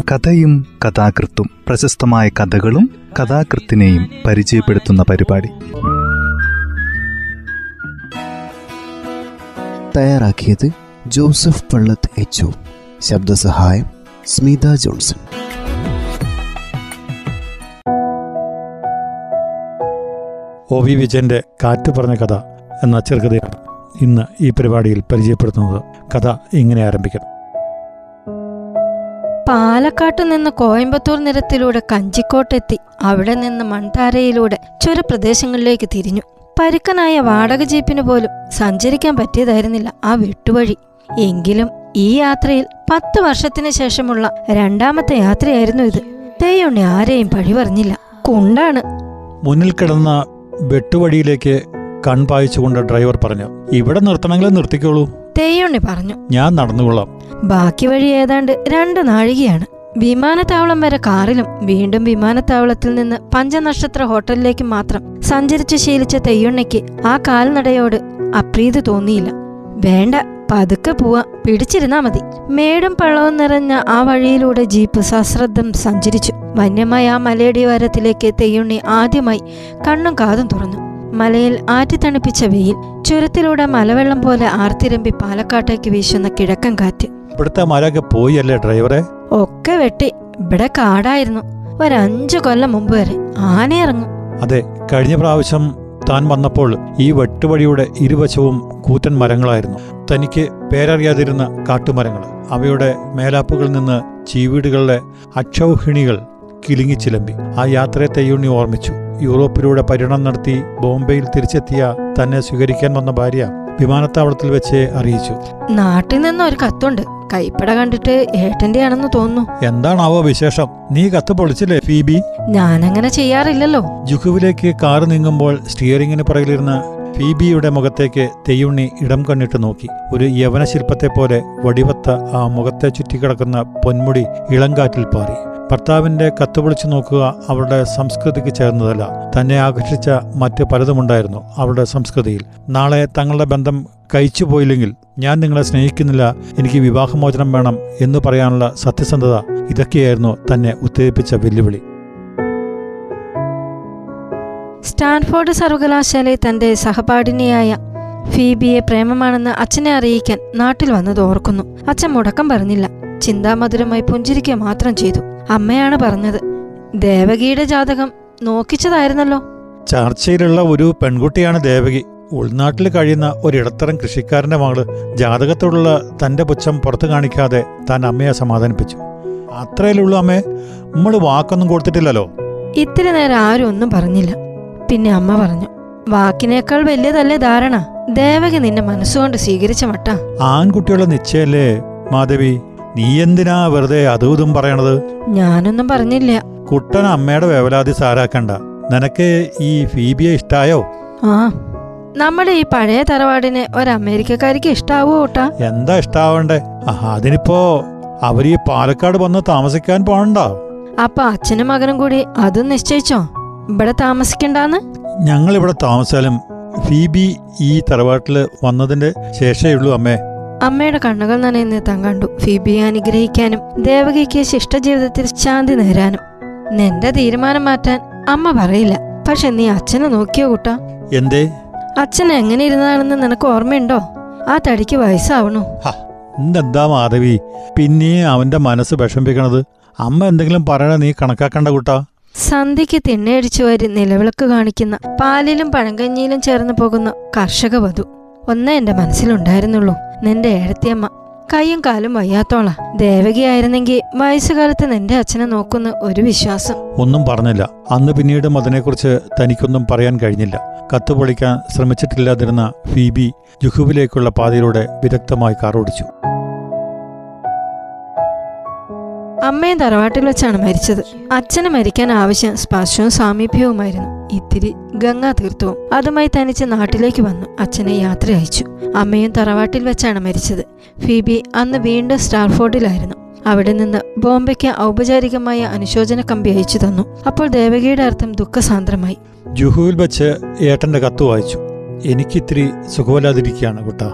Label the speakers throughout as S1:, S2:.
S1: കഥയും കഥാകൃത്തും പ്രശസ്തമായ കഥകളും കഥാകൃത്തിനെയും പരിചയപ്പെടുത്തുന്ന പരിപാടി.
S2: തയ്യാറാക്കിയത് ജോസഫ് പള്ളത്ത് എച്ച് ശബ്ദസഹായം സ്മിത ജോൺസൺ.
S3: ഒ വി വിജയന്റെ കാറ്റ് പറഞ്ഞ കഥ എന്ന ചെറുകഥയാണ് ഇന്ന് ഈ പരിപാടിയിൽ പരിചയപ്പെടുത്തുന്നത്. കഥ ഇങ്ങനെ ആരംഭിക്കണം
S4: പാലക്കാട്ട് നിന്ന് കോയമ്പത്തൂർ നിരത്തിലൂടെ കഞ്ചിക്കോട്ടെത്തി. അവിടെ നിന്ന് മൺതാരയിലൂടെ ചുരപ്രദേശങ്ങളിലേക്ക് തിരിഞ്ഞു. പരുക്കനായ വാടക ജീപ്പിന് പോലും സഞ്ചരിക്കാൻ പറ്റിയതായിരുന്നില്ല ആ വെട്ടുവഴി. എങ്കിലും ഈ യാത്രയിൽ പത്ത് വർഷത്തിന് ശേഷമുള്ള രണ്ടാമത്തെ യാത്രയായിരുന്നു ഇത്. തെയ്യുണ്ണി ആരെയും പഴി പറഞ്ഞില്ല. കുണ്ടാണ്.
S3: മുന്നിൽ കിടന്ന വെട്ടുവഴിയിലേക്ക് കൺപായിച്ചുകൊണ്ട് ഡ്രൈവർ പറഞ്ഞു ഇവിടെ നിർത്തണമെങ്കിൽ നിർത്തിക്കോളൂ.
S4: തെയ്യുണ്ണി പറഞ്ഞു.
S3: ഞാൻ നടന്നുകൊള്ളാം.
S4: ബാക്കി വഴി ഏതാണ്ട് രണ്ട് നാഴികയാണ്. വിമാനത്താവളം വരെ കാറിലും വീണ്ടും വിമാനത്താവളത്തിൽ നിന്ന് പഞ്ചനക്ഷത്ര ഹോട്ടലിലേക്ക് മാത്രം സഞ്ചരിച്ച് ശീലിച്ച തെയ്യുണ്ണയ്ക്ക് ആ കാൽനടയോട് അപ്രീതി തോന്നിയില്ല. വേണ്ട പതുക്കെ പോവാ പിടിച്ചിരുന്നാ മതി. മേടും പള്ളവും നിറഞ്ഞ ആ വഴിയിലൂടെ ജീപ്പ് സശ്രദ്ധം സഞ്ചരിച്ചു. വന്യമായ ആ മലയടിവാരത്തിലേക്ക് തെയ്യുണ്ണി ആദ്യമായി കണ്ണും കാതും തുറന്നു. മലയിൽ ആറ്റിത്തണുപ്പിച്ച വെയിൽ ചുരത്തിലൂടെ മലവെള്ളം പോലെ ആർത്തിരമ്പി പാലക്കാട്ടേക്ക് വീശുന്ന കിഴക്കൻ കാറ്റ്.
S3: ഇവിടുത്തെ മരൊക്കെ പോയി അല്ലേ ഡ്രൈവറെ?
S4: ഒക്കെ വെട്ടി. ഇവിടെ കാടായിരുന്നു. ഒരഞ്ചു കൊല്ലം മുമ്പ് വരെ ആനയിറങ്ങും
S3: അതെ കഴിഞ്ഞ പ്രാവശ്യം താൻ വന്നപ്പോൾ ഈ വെട്ടുവഴിയുടെ ഇരുവശവും കൂറ്റൻ മരങ്ങളായിരുന്നു. തനിക്ക് പേരറിയാതിരുന്ന കാട്ടുമരങ്ങൾ. അവയുടെ മേലാപ്പുകളിൽ നിന്ന് ചീവീടുകളുടെ അക്ഷൗഹിണികൾ കിലുങ്ങിച്ചിലമ്പി ആ യാത്രയെ തെയ്യുണ്ണി ഓർമ്മിച്ചു. യൂറോപ്പിലൂടെ പര്യടനം നടത്തി ബോംബെയിൽ തിരിച്ചെത്തിയ തന്നെ സ്വീകരിക്കാൻ വന്ന ഭാര്യ വിമാനത്താവളത്തിൽ വെച്ച് അറിയിച്ചു.
S4: നാട്ടിൽ നിന്ന് ഒരു കത്തുണ്ട്. കൈപ്പട കണ്ടിട്ട് ഏട്ടന്റെ ആണെന്ന് തോന്നുന്നു.
S3: എന്താണാവോ വിശേഷം? നീ കത്ത് പൊളിച്ചില്ലേ ഫീബി?
S4: ഞാനങ്ങനെ ചെയ്യാറില്ലല്ലോ.
S3: ജുഹുവിലേക്ക് കാറ് നീങ്ങുമ്പോൾ സ്റ്റിയറിംഗിന് പുറകിലിരുന്ന ഫീബിയുടെ മുഖത്തേക്ക് തെയ്യുണ്ണി ഇടം കണ്ണിട്ട് നോക്കി. ഒരു യവന ശില്പത്തെ പോലെ വടിവത്ത ആ മുഖത്തെ ചുറ്റിക്കിടക്കുന്ന പൊന്മുടി ഇളങ്കാറ്റിൽ പാറി. ഭർത്താവിന്റെ കത്ത് വിളിച്ചു നോക്കുക അവളുടെ സംസ്കൃതിക്ക് ചേർന്നതല്ല. തന്നെ ആകർഷിച്ച മറ്റ് പലതുമുണ്ടായിരുന്നു അവളുടെ സംസ്കൃതിയിൽ. നാളെ തങ്ങളുടെ ബന്ധം കഴിച്ചു പോയില്ലെങ്കിൽ ഞാൻ നിങ്ങളെ സ്നേഹിക്കുന്നില്ല എനിക്ക് വിവാഹമോചനം വേണം എന്ന് പറയാനുള്ള സത്യസന്ധത ഇതൊക്കെയായിരുന്നു തന്നെ ഉത്തേജിപ്പിച്ച വെല്ലുവിളി.
S4: സ്റ്റാൻഫോർഡ് സർവകലാശാലയിൽ തന്റെ സഹപാഠിനിയായ ഫീബിയെ പ്രേമമാണെന്ന് അച്ഛനെ അറിയിക്കാൻ നാട്ടിൽ വന്നത് ഓർക്കുന്നു. അച്ഛൻ മുടക്കം പറഞ്ഞില്ല. ചിന്താമധുരമായി പുഞ്ചിരിക്കുക മാത്രം ചെയ്തു. അമ്മയാണ് പറഞ്ഞത് ദേവകിയുടെ ജാതകം നോക്കിച്ചതായിരുന്നല്ലോ.
S3: ചർച്ചയിലുള്ള ഒരു പെൺകുട്ടിയാണ് ദേവകി. ഉൾനാട്ടിൽ കഴിയുന്ന ഒരിടത്തരം കൃഷിക്കാരന്റെ മകൾ ജാതകത്തോടുള്ള തന്റെ പുച്ഛം പുറത്തു കാണിക്കാതെ താൻ അമ്മയെ സമാധാനിപ്പിച്ചു. അത്രയിലുള്ള അമ്മേ നമ്മൾ വാക്കൊന്നും കൊടുത്തിട്ടില്ലല്ലോ.
S4: ഇത്തിരി നേരം ആരും ഒന്നും പറഞ്ഞില്ല. പിന്നെ അമ്മ പറഞ്ഞു വാക്കിനേക്കാൾ വലിയതല്ലേ ധാരണ? ദേവകി നിന്നെ മനസ്സുകൊണ്ട് സ്വീകരിച്ച മട്ട.
S3: ആൺകുട്ടിയുള്ള നിശ്ചയല്ലേ മാധവി? നീ എന്തിനാ വെറുതെ അതും പറയണത്?
S4: ഞാനൊന്നും പറഞ്ഞില്ല.
S3: കുട്ടൻ അമ്മയുടെ വേവലാതി സാരാക്കണ്ട. നിനക്ക് ഈ ഫീബിയെ ഇഷ്ടായോ?
S4: ആ നമ്മുടെ ഈ പഴയ തറവാടിനെ ഒരു അമേരിക്കക്കാരിക്ക് ഇഷ്ടാവോ ഓട്ടാ
S3: എന്താ ഇഷ്ടാവണ്ടേ? അതിനിപ്പോ അവർ ഈ പാലക്കാട് വന്ന് താമസിക്കാൻ പോകണ്ട
S4: അപ്പൊ അച്ഛനും മകനും കൂടി അതും നിശ്ചയിച്ചോ? ഇവിടെ താമസിക്കണ്ടാന്ന്?
S3: ഞങ്ങൾ ഇവിടെ താമസിച്ചാലും ഫീബി ഈ തറവാട്ടിൽ വന്നതിന്റെ ശേഷമേ ഉള്ളൂ അമ്മേ.
S4: അമ്മയുടെ കണ്ണുകൾ നനയുന്ന താൻ കണ്ടു. ഫീബിയെ അനുഗ്രഹിക്കാനും ദേവകിക്ക് ശിഷ്ടജീവിതത്തിൽ ശാന്തി നേരാനും. നിന്റെ തീരുമാനം മാറ്റാൻ അമ്മ പറയില്ല. പക്ഷെ നീ അച്ഛനെ നോക്കിയോ കുട്ടാ?
S3: എന്തേ?
S4: അച്ഛൻ എങ്ങനെ ഇരുന്നാണെന്ന് നിനക്ക് ഓർമ്മയുണ്ടോ? ആ തടിക്ക് വയസ്സാവണു.
S3: എന്താ മാധവി? പിന്നെയും അവന്റെ മനസ്സ് വിഷമിപ്പിക്കണത്. അമ്മ എന്തെങ്കിലും പറയണ നീ കണക്കാക്കണ്ട കൂട്ടാ.
S4: സന്ധ്യയ്ക്ക് തിണ്ണയടിച്ചു വരി നിലവിളക്ക് കാണിക്കുന്ന പാലിലും പഴങ്കഞ്ഞിയിലും ചേർന്ന് പോകുന്ന കർഷക വധു. ഒന്നേ എന്റെ മനസ്സിലുണ്ടായിരുന്നുള്ളൂ നിന്റെ ഏഴത്തിയമ്മ കൈയും കാലും വയ്യാത്തോള. ദേവകിയായിരുന്നെങ്കിൽ വയസ്സുകാലത്ത് നിന്റെ അച്ഛനെ നോക്കുന്ന ഒരു വിശ്വാസം.
S3: ഒന്നും പറഞ്ഞില്ല. അന്ന് പിന്നീടും അതിനെക്കുറിച്ച് തനിക്കൊന്നും പറയാൻ കഴിഞ്ഞില്ല. കത്ത് പൊളിക്കാൻ ശ്രമിച്ചിട്ടില്ലാതിരുന്ന ഫീബി ജുഹുവിലേക്കുള്ള പാതയിലൂടെ വിദഗ്ധമായി കാറോടിച്ചു.
S4: അമ്മയും തറവാട്ടിൽ വെച്ചാണ് മരിച്ചത്. അച്ഛന് മരിക്കാൻ ആവശ്യം സ്പർശവും സാമീപ്യവുമായിരുന്നു. ഇത്തിരി ഗംഗാ തീർത്ഥവും അതുമായി തനിച്ച് നാട്ടിലേക്ക് വന്നു. അച്ഛനെ യാത്ര അയച്ചു അമ്മയും തറവാട്ടിൽ വെച്ചാണ് മരിച്ചത്. ഫീബി അന്ന് വീണ്ടും സ്റ്റാർഫോർഡിലായിരുന്നു. അവിടെ നിന്ന് ബോംബെക്ക് ഔപചാരികമായ അനുശോചന കമ്പി അയച്ചു തന്നു. അപ്പോൾ ദേവകിയുടെ അർത്ഥം ദുഃഖസാന്ദ്രമായി.
S3: ജുഹുവിൽ വെച്ച് ഏട്ടന്റെ കത്ത് വായിച്ചു. എനിക്കിത്തിരി സുഖമില്ലാതിരിക്കുകയാണ് കുട്ടാ.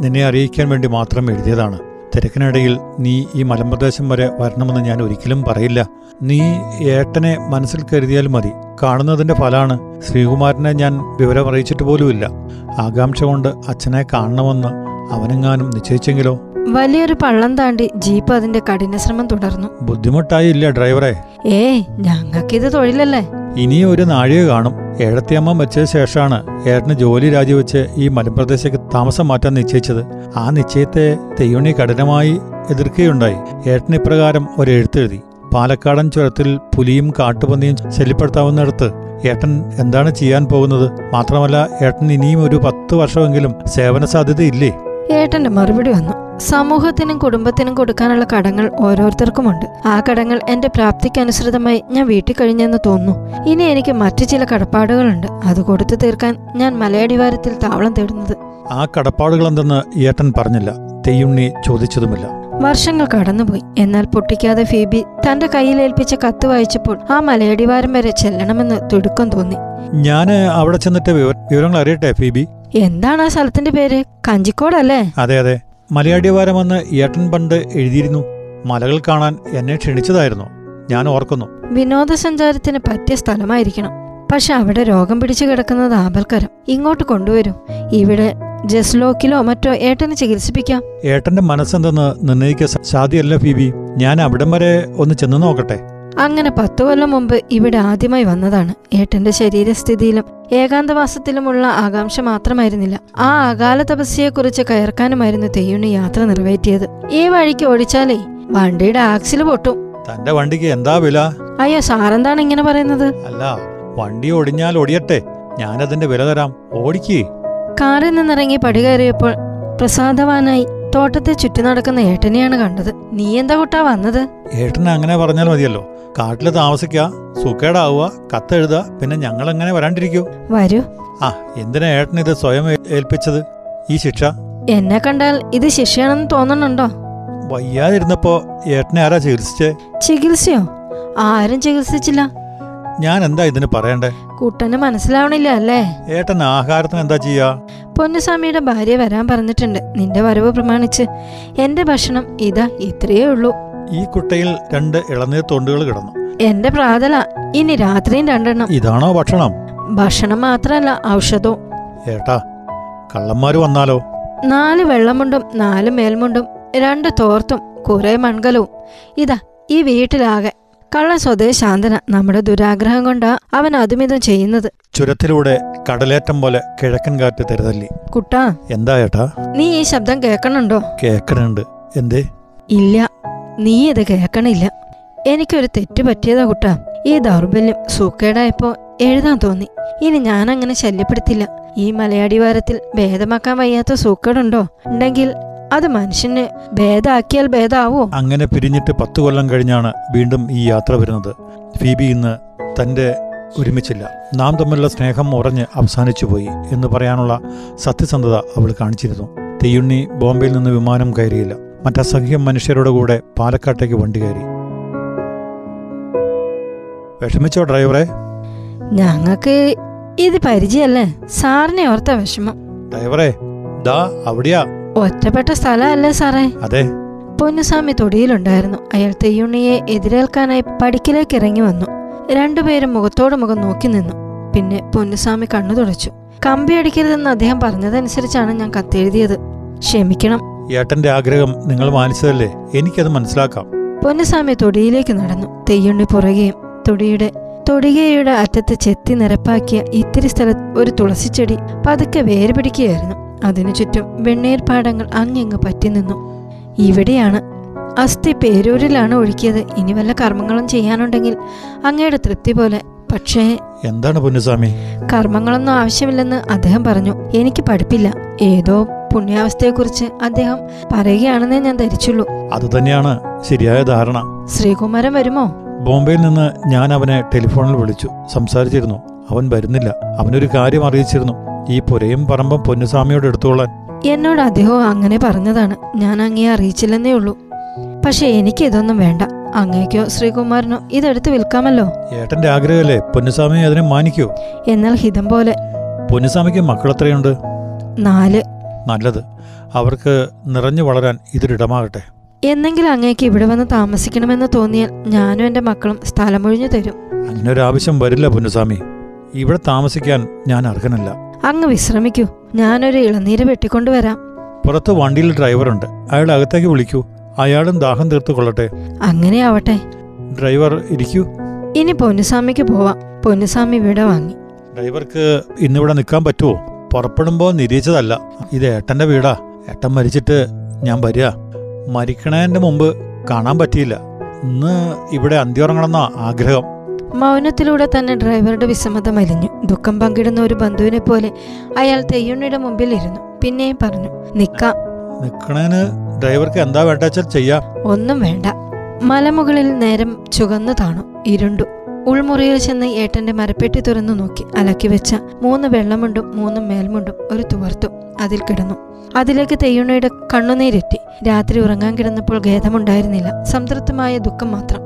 S3: നിന്നെ അറിയിക്കാൻ വേണ്ടി മാത്രം എഴുതിയതാണ്. തിരക്കിനിടയിൽ നീ ഈ മലമ്പ്രദേശം വരെ വരണമെന്ന് ഞാൻ ഒരിക്കലും പറയില്ല. നീ ഏട്ടനെ മനസ്സിൽ കരുതിയാൽ മതി. കാണുന്നതിന്റെ ഫലമാണ്. ശ്രീകുമാരനെ ഞാൻ വിവരം അറിയിച്ചിട്ട് പോലുമില്ല. ആകാംക്ഷ കൊണ്ട് അച്ഛനെ കാണണമെന്ന് അവനെങ്ങാനും നിശ്ചയിച്ചെങ്കിലോ?
S4: വലിയൊരു പള്ളം താണ്ടി ജീപ്പ് അതിന്റെ കഠിനശ്രമം തുടർന്നു.
S3: ബുദ്ധിമുട്ടായില്ല ഡ്രൈവറെ.
S4: ഏയ് ഞങ്ങൾക്കിത് തൊഴിലല്ലേ?
S3: ഇനി ഒരു നാഴിക കാണും. ഏഴത്തിയമ്മ വെച്ച ശേഷമാണ് ഏട്ടന് ജോലി രാജിവെച്ച് ഈ മലമ്പ്രദേശത്തേക്ക് താമസം മാറ്റാൻ നിശ്ചയിച്ചത്. ആ നിശ്ചയത്തെ തെയ്യണി കഠിനമായി എതിർക്കുകയുണ്ടായി. ഏട്ടൻ ഇപ്രകാരം ഒരു എഴുത്തെഴുതി. പാലക്കാടൻ ചുരത്തിൽ പുലിയും കാട്ടുപന്നിയും ശല്യപ്പെടുത്താവുന്നിടത്ത് ഏട്ടൻ എന്താണ് ചെയ്യാൻ പോകുന്നത്? മാത്രമല്ല ഏട്ടൻ ഇനിയും ഒരു പത്ത് വർഷമെങ്കിലും സേവന സാധ്യതയില്ലേ?
S4: ഏട്ടന്റെ മറുപടി വന്നു. സമൂഹത്തിനും കുടുംബത്തിനും കൊടുക്കാനുള്ള കടങ്ങൾ ഓരോരുത്തർക്കുമുണ്ട്. ആ കടങ്ങൾ എന്റെ പ്രാപ്തിക്കനുസൃതമായി ഞാൻ വീട്ടിൽ കഴിഞ്ഞെന്ന് തോന്നുന്നു. ഇനി എനിക്ക് മറ്റു ചില കടപ്പാടുകളുണ്ട്. അത് കൊടുത്തു തീർക്കാൻ ഞാൻ മലയടിവാരത്തിൽ താവളം തേടുന്നത്.
S3: ആ കടപ്പാടുകൾ എന്തെന്ന് ഏട്ടൻ പറഞ്ഞില്ല. തെയ്യുണ്ണി ചോദിച്ചതുമില്ല.
S4: വർഷങ്ങൾ കടന്നുപോയി. എന്നാൽ പൊട്ടിക്കാതെ ഫീബി തന്റെ കയ്യിലേൽപ്പിച്ച കത്ത് വായിച്ചപ്പോൾ ആ മലയടിവാരം വരെ ചെല്ലണമെന്ന് തിടുക്കം തോന്നി.
S3: ഞാൻ അവിടെ ചെന്നിട്ട് വിവരങ്ങൾ അറിയട്ടെ ഫീബി?
S4: എന്താണ് ആ സ്ഥലത്തിന്റെ പേര്? കഞ്ചിക്കോടല്ലേ?
S3: അതെ അതെ. മലയാടിവാരമെന്ന് ഏട്ടൻ പണ്ട് എഴുതിയിരുന്നു. മലകൾ കാണാൻ എന്നെ ക്ഷണിച്ചതായിരുന്നു. ഞാൻ ഓർക്കുന്നു.
S4: വിനോദസഞ്ചാരത്തിന് പറ്റിയ സ്ഥലമായിരിക്കണം. പക്ഷെ അവിടെ രോഗം പിടിച്ചു കിടക്കുന്നത് ആപൽക്കരം. ഇങ്ങോട്ട് കൊണ്ടുവരും. ഇവിടെ ജസ്ലോക്കിലോ മറ്റോ ഏട്ടനെ ചികിത്സിപ്പിക്കാം.
S3: ഏട്ടന്റെ മനസ്സെന്തെന്ന് നിർണയിക്കാൻ സാധ്യല്ല ഫീബി. ഞാൻ അവിടം വരെ ഒന്ന് ചെന്ന് നോക്കട്ടെ.
S4: അങ്ങനെ പത്തു കൊല്ലം മുമ്പ് ഇവിടെ ആദ്യമായി വന്നതാണ് ഏട്ടന്റെ ശരീരസ്ഥിതിയിലും ഏകാന്തവാസത്തിലുമുള്ള ആകാംക്ഷ മാത്രമായിരുന്നില്ല. ആ അകാല തപസ്യയെക്കുറിച്ച് കയർക്കാനുമായിരുന്നു തെയ്യുണ്ണി യാത്ര നിറവേറ്റിയത്. ഈ വഴിക്ക് ഓടിച്ചാലേ വണ്ടിയുടെ ആക്സിൽ പൊട്ടും.
S3: തന്റെ വണ്ടിക്ക് എന്താ വില?
S4: അയ്യോ സാറെന്താണ് ഇങ്ങനെ പറയുന്നത്?
S3: അല്ല വണ്ടി ഒടിഞ്ഞാൽ ഒടിയട്ടെ. ഞാനതിന്റെ വില തരാം. ഓടിക്കേ.
S4: കാറിൽ നിന്നിറങ്ങി പടി കയറിയപ്പോൾ പ്രസാദവാനായി തോട്ടത്തെ ചുറ്റി നടക്കുന്ന ഏട്ടനെയാണ് കണ്ടത്. നീ എന്താ കുട്ടാ വന്നത്?
S3: ഏട്ടനെ അങ്ങനെ പറഞ്ഞാൽ മതിയല്ലോ. കാട്ടിൽ താമസിക്കുക സുഖേടാവുക കത്തെഴുതുക പിന്നെ ഞങ്ങൾ എങ്ങനെ വരാണ്ടിരിക്കൂ?
S4: വരൂ.
S3: ആ എന്തിനാ ഏട്ടൻ ഇത് സ്വയം ഏൽപ്പിച്ചത്? ഈ ശിക്ഷ?
S4: എന്നെ കണ്ടാൽ ഇത് ശിക്ഷയാണെന്ന് തോന്നുന്നുണ്ടോ
S3: വയ്യാതിരുന്നപ്പോ ഏട്ടനെ ആരാ ചികിത്സിച്ചേ?
S4: ചികിത്സയോ? ആരും ചികിത്സിച്ചില്ല.
S3: ഞാൻ എന്താ ഇതിന് പറയണ്ടേ?
S4: കുട്ടന് മനസ്സിലാവണില്ല അല്ലേ?
S3: ഏട്ടൻ ആഹാരത്തിന് എന്താ ചെയ്യാ?
S4: പൊന്നുസ്വാമിയുടെ ഭാര്യ വരാൻ പറഞ്ഞിട്ടുണ്ട്. നിന്റെ വരവ് പ്രമാണിച്ച്. എന്റെ ഭക്ഷണം ഇതാ ഇത്രയേ ഉള്ളൂ.
S3: ഈ കുട്ടയിൽ രണ്ട് ഇളനീർ തൊണ്ടുകൾ കിടന്നു.
S4: എന്റെ പ്രാതല ഇനി രാത്രിയും രണ്ടെണ്ണം.
S3: ഇതാണോ ഭക്ഷണം?
S4: ഭക്ഷണം മാത്രല്ല ഔഷധവും.
S3: ഏട്ടാ കള്ളന്മാര് വന്നാലോ?
S4: നാല് വെള്ളമുണ്ടും നാല് മേൽമുണ്ടും രണ്ട് തോർത്തും കുറെ മൺകലവും. ഇതാ ഈ വീട്ടിലാകെ. കള്ള സ്വതേ ശാന്തന നമ്മുടെ ദുരാഗ്രഹം കൊണ്ടാ അവൻ അതുമിതും ചെയ്യുന്നത്.
S3: ചുരത്തിലൂടെ കടലേറ്റം പോലെ കിഴക്കൻ കാറ്റ് തരുതല്ലി?
S4: കുട്ടാ.
S3: എന്താ ഏട്ടാ?
S4: നീ ഈ ശബ്ദം കേൾക്കണുണ്ടോ
S3: കേക്കണുണ്ട്. എന്തേ?
S4: ഇല്ല. നീ ഇത് കേൾക്കണില്ല. എനിക്കൊരു തെറ്റ് പറ്റിയതാ കുട്ടാ. ഈ ദൗർബല്യം സൂക്കേടായപ്പോ എഴുതാൻ തോന്നി. ഇനി ഞാൻ അങ്ങനെ ശല്യപ്പെടുത്തില്ല. ഈ മലയാടിവാരത്തിൽ ഭേദമാക്കാൻ വയ്യാത്ത സൂക്കേടുണ്ടോ? ഉണ്ടെങ്കിൽ അത് മനുഷ്യന് ഭേദാക്കിയാൽ ഭേദാവോ?
S3: അങ്ങനെ പിരിഞ്ഞിട്ട് പത്തു കൊല്ലം കഴിഞ്ഞാണ് വീണ്ടും ഈ യാത്ര വരുന്നത്. ഫീബി ഇന്ന് തന്റെ ഒരുമിച്ചില്ല. നാം തമ്മിലുള്ള സ്നേഹം ഉറഞ്ഞ് അവസാനിച്ചു പോയി എന്ന് പറയാനുള്ള സത്യസന്ധത അവൾ കാണിച്ചിരുന്നു. തെയ്യുണ്ണി ബോംബെയിൽ നിന്ന് വിമാനം കയറിയില്ല. മറ്റസഹ്യം മനുഷ്യരുടെ കൂടെ പാലക്കാട്ടേക്ക് വണ്ടി കയറി. വിഷമിച്ചോ ഡ്രൈവറെ?
S4: ഞങ്ങക്ക് ഇത് പരിചയല്ലേ സാറിനെ ഓർത്ത വിഷമം.
S3: ഡ്രൈവറെ ദാ അവിടെയാ.
S4: ഒറ്റപ്പെട്ട സ്ഥലമല്ലേ സാറേ?
S3: അതെ.
S4: പൊന്നുസ്വാമി തൊടിയിലുണ്ടായിരുന്നു. അയാൾ തെയ്യുണ്ണിയെ എതിരേൽക്കാനായി പടിക്കിലേക്ക് ഇറങ്ങി വന്നു. രണ്ടുപേരും മുഖത്തോട് മുഖം നോക്കി നിന്നു. പിന്നെ പൊന്നുസ്വാമി കണ്ണു തുടച്ചു. കമ്പി അടിക്കരുതെന്ന് അദ്ദേഹം പറഞ്ഞതനുസരിച്ചാണ് ഞാൻ കത്തെഴുതിയത്. ക്ഷമിക്കണം.
S3: ഏട്ടന്റെ ആഗ്രഹം നിങ്ങൾ മാനിച്ചതല്ലേ? എനിക്കത് മനസ്സിലാക്കാം.
S4: പൊന്നസ്വാമി തൊടിയിലേക്ക് നടന്നു. തെയ്യുണ്ണി പുറകെയും തൊടിയുടെ തൊടികയുടെ അറ്റത്ത് ചെത്തി നിരപ്പാക്കിയ ഇത്തിരി സ്ഥലത്ത് ഒരു തുളസിച്ചെടി പതുക്കെ വേര് പിടിക്കുകയായിരുന്നു. അതിനു ചുറ്റും വെണ്ണീർ പാടങ്ങൾ അങ്ങിങ്ങ് പറ്റി നിന്നു. ഇവിടെയാണ് അസ്ഥി പേരൂരിലാണ് ഒഴുക്കിയത്. ഇനി വല്ല കർമ്മങ്ങളും ചെയ്യാനുണ്ടെങ്കിൽ അങ്ങയുടെ തൃപ്തി പോലെ. പക്ഷേ
S3: എന്താണ് പൊന്നുസ്വാമി?
S4: കർമ്മങ്ങളൊന്നും ആവശ്യമില്ലെന്ന് അദ്ദേഹം പറഞ്ഞു. എനിക്ക് പഠിപ്പില്ല. ഏതോ പുണ്യാവസ്ഥയെക്കുറിച്ച് അദ്ദേഹം പറയുകയാണെന്നേ ഞാൻ ധരിച്ചുള്ളൂ.
S3: അതുതന്നെയാണ് ശരിയായ ധാരണ.
S4: ശ്രീകുമാരൻ വരുമോ?
S3: ബോംബെയിൽ നിന്ന് ഞാൻ അവനെ ടെലിഫോണിൽ വിളിച്ചു. സംസാരിച്ചിരുന്നു. അവൻ വരുന്നില്ല. അവനൊരു കാര്യം അറിയിച്ചിരുന്നു. ഈ പുരയും പറമ്പും പൊന്നുസ്വാമിയോട് എടുത്തോളാൻ.
S4: എന്നോട് അദ്ദേഹം അങ്ങനെ പറഞ്ഞതാണ്. ഞാൻ അങ്ങയെ അറിയിച്ചില്ലെന്നേ ഉള്ളൂ. പക്ഷെ എനിക്ക് ഇതൊന്നും വേണ്ട. അങ്ങേക്കോ ശ്രീകുമാരനോ ഇതെടുത്ത് വിൽക്കാമല്ലോ?
S3: ഏട്ടന്റെ ആഗ്രഹമല്ലേ പൊന്നുസ്വാമി അതിനെ മാനിക്കൂ?
S4: എന്നാൽ ഹിതം പോലെ.
S3: പൊന്നുസ്വാമിക്ക് മക്കളെത്രയുണ്ട്?
S4: നാല്.
S3: നല്ലത്. അവർക്ക് നിറഞ്ഞു വളരാൻ ഇതൊരിടമാകട്ടെ.
S4: എന്നെങ്കിലും അങ്ങേക്ക് ഇവിടെ വന്ന് താമസിക്കണമെന്ന് തോന്നിയാൽ ഞാനും എന്റെ മക്കളും സ്ഥലമൊഴിഞ്ഞു തരും.
S3: അങ്ങനൊരാവശ്യം വരില്ല പൊന്നുസ്വാമി. ഇവിടെ താമസിക്കാൻ ഞാൻ അർഹനല്ല.
S4: അങ്ങ് വിശ്രമിക്കൂ. ഞാനൊരു ഇളനീര് വെട്ടിക്കൊണ്ടുവരാം
S3: പുറത്ത് വണ്ടിയിൽ ഡ്രൈവറുണ്ട്. അയാൾ അകത്തേക്ക് വിളിക്കൂ. അയാളും ദാഹം തീർത്തു കൊള്ളട്ടെ.
S4: അങ്ങനെ ആവട്ടെ
S3: ഡ്രൈവർ ഇരിക്കൂ.
S4: ഇനി പൊന്നുസ്വാമിക്ക് പോവാം. പൊന്നുസ്വാമി വീട് വാങ്ങി
S3: ഡ്രൈവർക്ക് ഇന്നിവിടെ നിൽക്കാൻ പറ്റുമോ പുറപ്പെടുമ്പോൾ നിരീക്ഷിച്ചതല്ല. ഇത് ഏട്ടന്റെ വീടാ. ഏട്ടൻ മരിച്ചിട്ട് ഞാൻ വരിക. മരിക്കണേന്റെ മുമ്പ് കാണാൻ പറ്റിയില്ല. ഇന്ന് ഇവിടെ അന്തിയുറങ്ങണമെന്ന ആഗ്രഹം.
S4: മൗനത്തിലൂടെ തന്നെ ഡ്രൈവറുടെ വിസമ്മതം അലിഞ്ഞു. ദുഃഖം പങ്കിടുന്ന ഒരു ബന്ധുവിനെ പോലെ അയാൾ തെയ്യുണ്ണിയുടെ മുമ്പിൽ ഇരുന്നു. പിന്നെയും പറഞ്ഞു നിക്കാം.
S3: നിക്കണേന് ഡ്രൈവർക്ക് എന്താ വേണ്ടാച്ചാൽ ചെയ്യാം.
S4: ഒന്നും വേണ്ട. മലമുകളിൽ നേരം ചുകന്നു താണു. ഇരുണ്ടു. ഉൾമുറിയിൽ ചെന്ന് ഏട്ടന്റെ മരപ്പെട്ടി തുറന്നു നോക്കി. അലക്കി വെച്ച മൂന്ന് വെള്ളമുണ്ടും മൂന്ന് മേൽമുണ്ടും ഒരു തുവർത്തും അതിൽ കിടന്നു. അതിലേക്ക് തെയ്യുണ്ണയുടെ കണ്ണുനീരെത്തി രാത്രി ഉറങ്ങാൻ കിടന്നപ്പോൾ ഖേദമുണ്ടായിരുന്നില്ല. സംതൃപ്തമായ ദുഃഖം മാത്രം.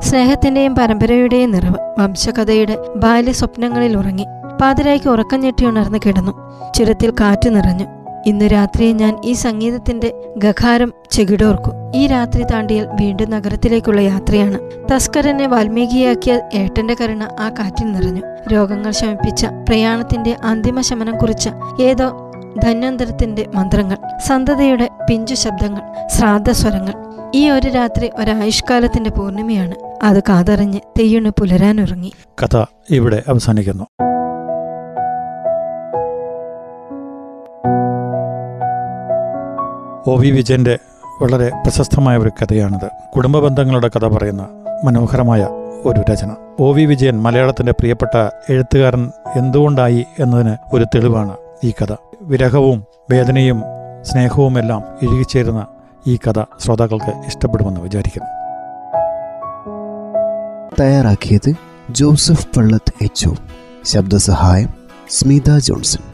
S4: സ്നേഹത്തിന്റെയും പരമ്പരയുടെയും നിറവ് വംശകഥയുടെ ബാല്യ സ്വപ്നങ്ങളിൽ ഉറങ്ങി. പാതിരായ്ക്ക് ഉറക്കം ഞെട്ടി ഉണർന്ന് കിടന്നു. ചുരത്തിൽ കാറ്റ് നിറഞ്ഞു. ഇന്ന് രാത്രി ഞാൻ ഈ സംഗീതത്തിന്റെ ഗഖാരം ചെകിടോർക്കും. ഈ രാത്രി താണ്ടിയാൽ വീണ്ടും നഗരത്തിലേക്കുള്ള യാത്രയാണ്. തസ്കരനെ വാൽമീകിയാക്കിയ ഏട്ടന്റെ കരുണ ആ കാറ്റിൽ നിറഞ്ഞു. രോഗങ്ങൾ ശമിപ്പിച്ച പ്രയാണത്തിന്റെ അന്തിമ ശമനം കുറിച്ച ഏതോ ധന്വന്തരത്തിന്റെ മന്ത്രങ്ങൾ സന്തതയുടെ പിഞ്ചു ശബ്ദങ്ങൾ ശ്രാദ്ധ സ്വരങ്ങൾ ഈ ഒരു രാത്രി ഒരായുഷ്കാലത്തിന്റെ പൂർണിമയാണ് അത് കാതറിഞ്ഞ് തെയ്യുണ് പുലരാനുറങ്ങി
S3: കഥ ഇവിടെ അവസാനിക്കുന്നു. ഒ വി വിജയന്റെ വളരെ പ്രശസ്തമായ ഒരു കഥയാണിത്. കുടുംബ ബന്ധങ്ങളുടെ കഥ പറയുന്ന മനോഹരമായ ഒരു രചന. ഒ വി വിജയൻ മലയാളത്തിന്റെ പ്രിയപ്പെട്ട എഴുത്തുകാരൻ എന്തുകൊണ്ടായി എന്നതിന് ഒരു തെളിവാണ് ഈ കഥ. വിരഹവും വേദനയും സ്നേഹവും എല്ലാം ഇഴുകിച്ചേരുന്ന ഈ കഥ ശ്രോതാക്കൾക്ക് ഇഷ്ടപ്പെടുമെന്ന് വിചാരിക്കുന്നു.
S2: തയ്യാറാക്കിയത് ജോസഫ് പള്ളത്ത് എച്ച് ശബ്ദസഹായം സ്മിത ജോൺസൺ.